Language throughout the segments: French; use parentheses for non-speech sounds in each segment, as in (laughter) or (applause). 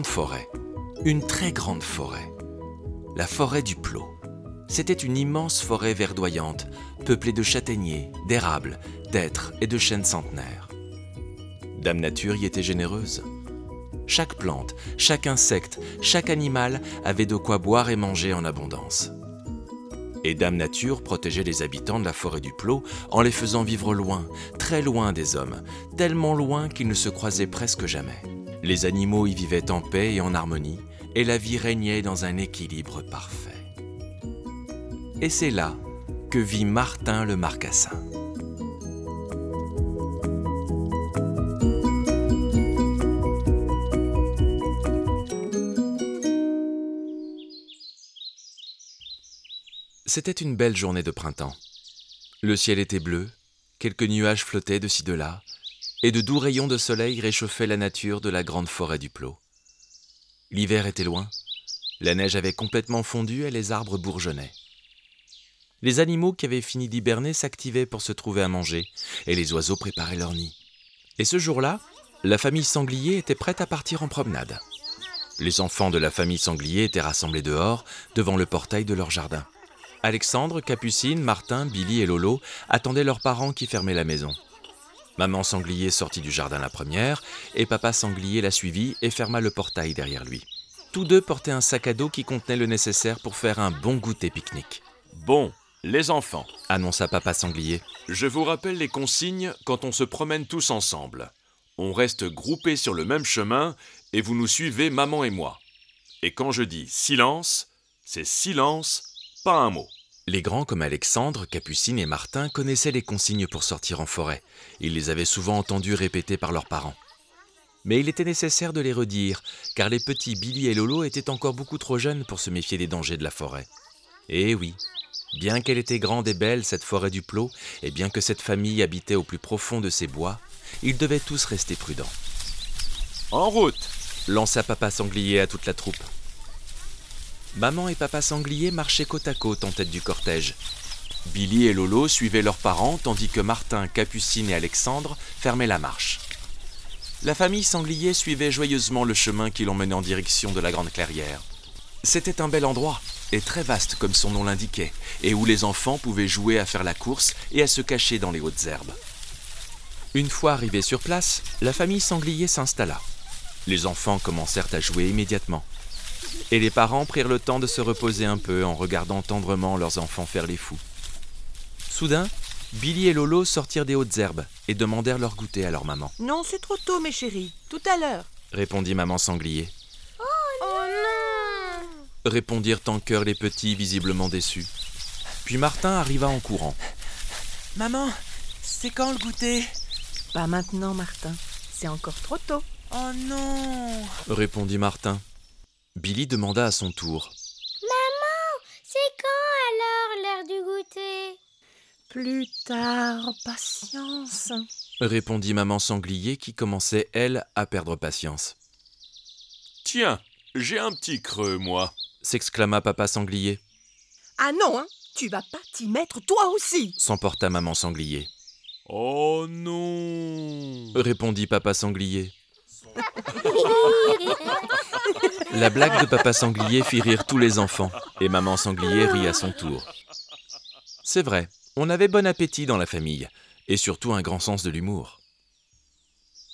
forêt, une très grande forêt, la forêt du Plot. C'était une immense forêt verdoyante, peuplée de châtaigniers, d'érables, d'êtres et de chênes centenaires. Dame Nature y était généreuse. Chaque plante, chaque insecte, chaque animal avait de quoi boire et manger en abondance. Et Dame Nature protégeait les habitants de la forêt du Plot en les faisant vivre loin, très loin des hommes, tellement loin qu'ils ne se croisaient presque jamais. Les animaux y vivaient en paix et en harmonie, et la vie régnait dans un équilibre parfait. Et c'est là que vit Martin le Marcassin. C'était une belle journée de printemps. Le ciel était bleu, quelques nuages flottaient de ci de là, et de doux rayons de soleil réchauffaient la nature de la grande forêt du Plot. L'hiver était loin, la neige avait complètement fondu et les arbres bourgeonnaient. Les animaux qui avaient fini d'hiberner s'activaient pour se trouver à manger, et les oiseaux préparaient leur nid. Et ce jour-là, la famille Sanglier était prête à partir en promenade. Les enfants de la famille Sanglier étaient rassemblés dehors, devant le portail de leur jardin. Alexandre, Capucine, Martin, Billy et Lolo attendaient leurs parents qui fermaient la maison. Maman Sanglier sortit du jardin la première, et papa Sanglier la suivit et ferma le portail derrière lui. Tous deux portaient un sac à dos qui contenait le nécessaire pour faire un bon goûter pique-nique. Bon, les enfants, annonça papa Sanglier. je vous rappelle les consignes quand on se promène tous ensemble. On reste groupés sur le même chemin et vous nous suivez, maman et moi. Et quand je dis silence, c'est silence, pas un mot. Les grands comme Alexandre, Capucine et Martin connaissaient les consignes pour sortir en forêt. Ils les avaient souvent entendues répétées par leurs parents. Mais il était nécessaire de les redire, car les petits Billy et Lolo étaient encore beaucoup trop jeunes pour se méfier des dangers de la forêt. Et oui, bien qu'elle était grande et belle, cette forêt du Plot, et bien que cette famille habitait au plus profond de ces bois, ils devaient tous rester prudents. En route lança papa sanglier à toute la troupe. Maman et papa sanglier marchaient côte à côte en tête du cortège. Billy et Lolo suivaient leurs parents tandis que Martin, Capucine et Alexandre fermaient la marche. La famille sanglier suivait joyeusement le chemin qui l'emmenait en direction de la grande clairière. C'était un bel endroit, et très vaste comme son nom l'indiquait, et où les enfants pouvaient jouer à faire la course et à se cacher dans les hautes herbes. Une fois arrivés sur place, la famille sanglier s'installa. Les enfants commencèrent à jouer immédiatement et les parents prirent le temps de se reposer un peu en regardant tendrement leurs enfants faire les fous. Soudain, Billy et Lolo sortirent des hautes herbes et demandèrent leur goûter à leur maman. Non, c'est trop tôt, mes chéris. Tout à l'heure. Répondit maman sanglier. Oh non Répondirent en chœur les petits, visiblement déçus. Puis Martin arriva en courant. Maman, c'est quand le goûter? Pas maintenant, Martin. C'est encore trop tôt. Oh non Répondit Martin. Billy demanda à son tour. Maman, c'est quand alors l'heure du goûter? Plus tard, patience. Répondit maman sanglier qui commençait, elle, à perdre patience. Tiens, j'ai un petit creux, moi. S'exclama papa sanglier. Ah non, hein Tu vas pas t'y mettre toi aussi S'emporta maman sanglier. Oh non Répondit papa sanglier. (laughs) La blague de papa sanglier fit rire tous les enfants, et maman sanglier rit à son tour. C'est vrai, on avait bon appétit dans la famille, et surtout un grand sens de l'humour.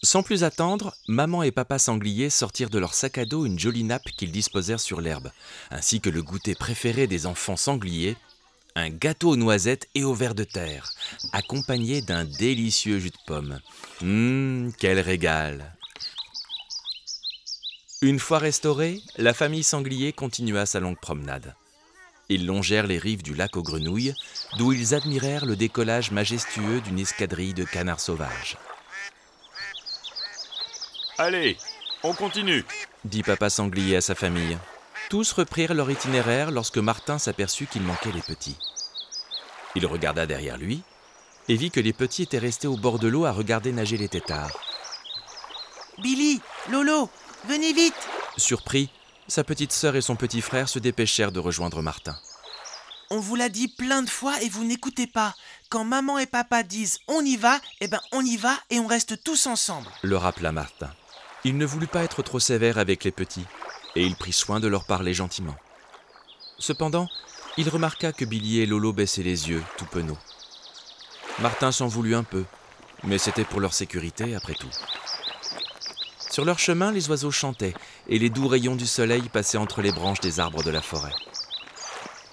Sans plus attendre, maman et papa sanglier sortirent de leur sac à dos une jolie nappe qu'ils disposèrent sur l'herbe, ainsi que le goûter préféré des enfants sangliers, un gâteau aux noisettes et aux vers de terre, accompagné d'un délicieux jus de pomme. Hum, quel régal Une fois restaurée, la famille sanglier continua sa longue promenade. Ils longèrent les rives du lac aux grenouilles, d'où ils admirèrent le décollage majestueux d'une escadrille de canards sauvages. Allez, on continue. dit papa sanglier à sa famille. Tous reprirent leur itinéraire lorsque Martin s'aperçut qu'il manquait les petits. Il regarda derrière lui et vit que les petits étaient restés au bord de l'eau à regarder nager les têtards. Billy, Lolo, venez vite Surpris, sa petite sœur et son petit frère se dépêchèrent de rejoindre Martin. On vous l'a dit plein de fois et vous n'écoutez pas. Quand maman et papa disent on y va, eh ben on y va et on reste tous ensemble. Le rappela Martin. Il ne voulut pas être trop sévère avec les petits, et il prit soin de leur parler gentiment. Cependant, il remarqua que Billy et Lolo baissaient les yeux, tout penauds. Martin s'en voulut un peu, mais c'était pour leur sécurité après tout. Sur leur chemin, les oiseaux chantaient, et les doux rayons du soleil passaient entre les branches des arbres de la forêt.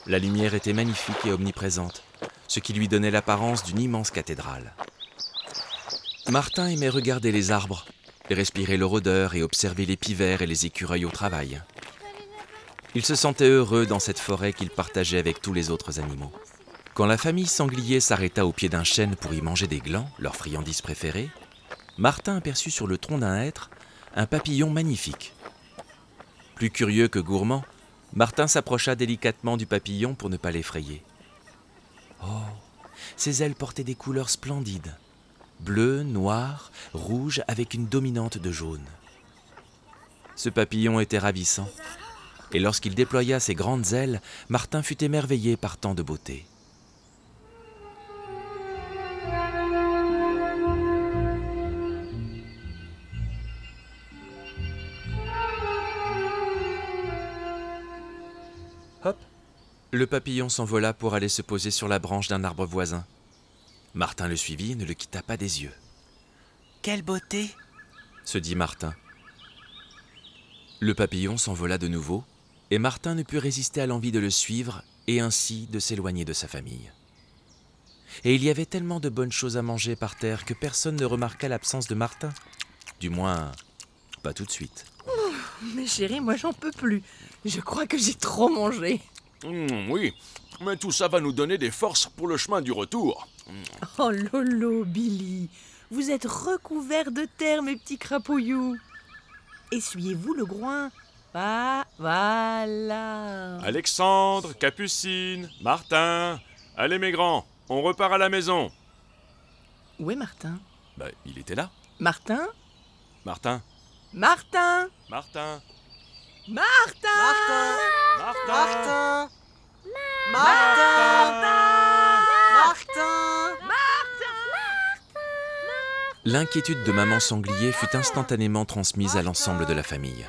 La lumière était magnifique et omniprésente, ce qui lui donnait l'apparence d'une immense cathédrale. Martin aimait regarder les arbres, respirer leur odeur et observer les pivers et les écureuils au travail. Il se sentait heureux dans cette forêt qu'il partageait avec tous les autres animaux. Quand la famille sanglier s'arrêta au pied d'un chêne pour y manger des glands, leur friandise préférée, Martin aperçut sur le tronc d'un hêtre un papillon magnifique. Plus curieux que gourmand, Martin s'approcha délicatement du papillon pour ne pas l'effrayer. Oh, ses ailes portaient des couleurs splendides, bleu, noir, rouge avec une dominante de jaune. Ce papillon était ravissant, et lorsqu'il déploya ses grandes ailes, Martin fut émerveillé par tant de beauté. Le papillon s'envola pour aller se poser sur la branche d'un arbre voisin. Martin le suivit et ne le quitta pas des yeux. Quelle beauté se dit Martin. Le papillon s'envola de nouveau, et Martin ne put résister à l'envie de le suivre et ainsi de s'éloigner de sa famille. Et il y avait tellement de bonnes choses à manger par terre que personne ne remarqua l'absence de Martin. Du moins, pas tout de suite. Mais chérie, moi j'en peux plus. Je crois que j'ai trop mangé. Mmh, oui, mais tout ça va nous donner des forces pour le chemin du retour. Oh Lolo, Billy, vous êtes recouverts de terre, mes petits crapouillous. Essuyez-vous le groin. Ah, voilà. Alexandre, Capucine, Martin, allez mes grands, on repart à la maison. Où est Martin? Bah, il était là. Martin? Martin, Martin Martin, Martin Martin, Martin Martin Martin L'inquiétude de maman sanglier fut instantanément transmise à l'ensemble de la famille.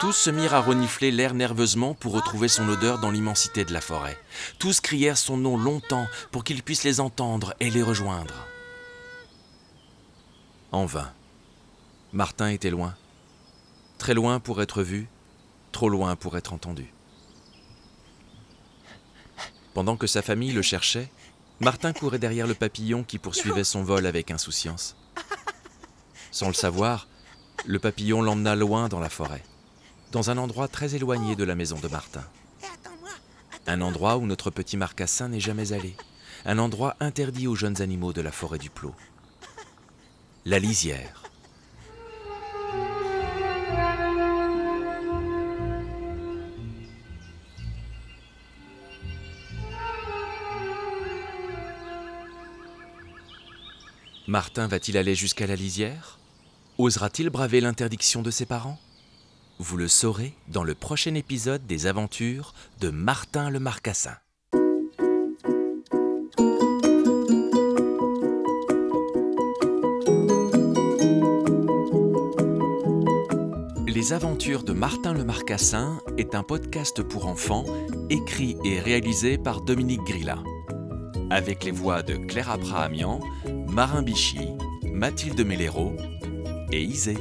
Tous se mirent à renifler l'air nerveusement pour retrouver son odeur dans l'immensité de la forêt. Tous crièrent son nom longtemps pour qu'il puisse les entendre et les rejoindre. En vain. Martin était loin. Très loin pour être vu, trop loin pour être entendu. Pendant que sa famille le cherchait, Martin courait derrière le papillon qui poursuivait son vol avec insouciance. Sans le savoir, le papillon l'emmena loin dans la forêt, dans un endroit très éloigné de la maison de Martin. Un endroit où notre petit marcassin n'est jamais allé, un endroit interdit aux jeunes animaux de la forêt du Plot. La lisière. Martin va-t-il aller jusqu'à la lisière? Osera-t-il braver l'interdiction de ses parents? Vous le saurez dans le prochain épisode des aventures de Martin le Marcassin. Les aventures de Martin le Marcassin est un podcast pour enfants écrit et réalisé par Dominique Grilla. Avec les voix de Claire Abrahamian, Marin Bichy, Mathilde Mellero et Isée.